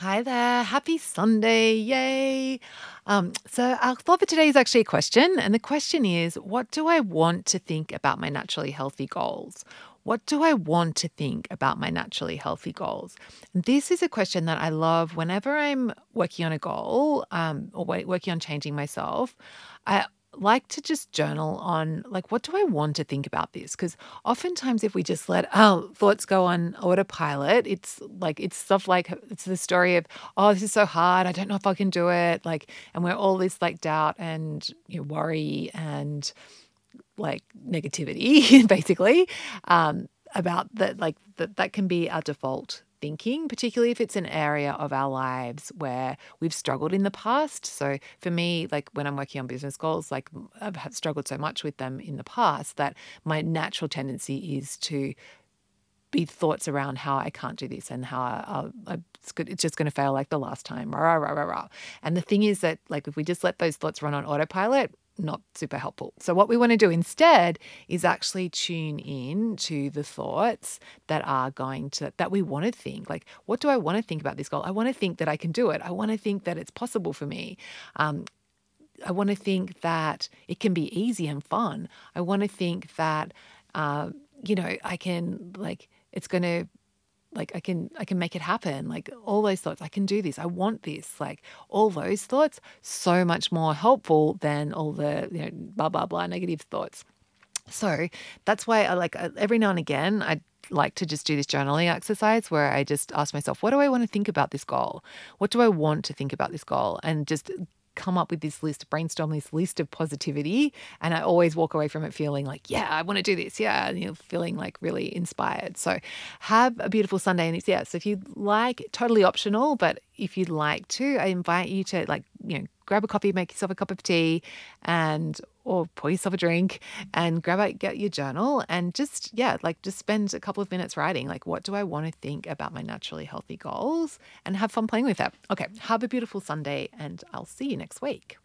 Hi there. Happy Sunday. Yay. Um, so, our thought for today is actually a question. And the question is What do I want to think about my naturally healthy goals? What do I want to think about my naturally healthy goals? This is a question that I love whenever I'm working on a goal um, or working on changing myself. I like to just journal on like what do I want to think about this? Because oftentimes if we just let our thoughts go on autopilot, it's like it's stuff like it's the story of oh this is so hard, I don't know if I can do it, like and we're all this like doubt and you know, worry and like negativity basically um, about that like that that can be our default thinking, particularly if it's an area of our lives where we've struggled in the past. So for me, like when I'm working on business goals, like I've struggled so much with them in the past that my natural tendency is to be thoughts around how I can't do this and how I, I, it's, it's just going to fail like the last time. Rah, Rah, rah, rah, rah. And the thing is that like if we just let those thoughts run on autopilot, not super helpful. So, what we want to do instead is actually tune in to the thoughts that are going to, that we want to think. Like, what do I want to think about this goal? I want to think that I can do it. I want to think that it's possible for me. Um, I want to think that it can be easy and fun. I want to think that, uh, you know, I can, like, it's going to like i can i can make it happen like all those thoughts i can do this i want this like all those thoughts so much more helpful than all the you know blah blah blah negative thoughts so that's why i like every now and again i like to just do this journaling exercise where I just ask myself, what do I want to think about this goal? What do I want to think about this goal? And just come up with this list, brainstorm this list of positivity. And I always walk away from it feeling like, yeah, I want to do this. Yeah. And you're feeling like really inspired. So have a beautiful Sunday. And it's, yeah, so if you like, totally optional, but if you'd like to, I invite you to like, you know, grab a coffee, make yourself a cup of tea and or pour yourself a drink and grab out get your journal and just yeah, like just spend a couple of minutes writing like what do I want to think about my naturally healthy goals and have fun playing with that. Okay, have a beautiful Sunday and I'll see you next week.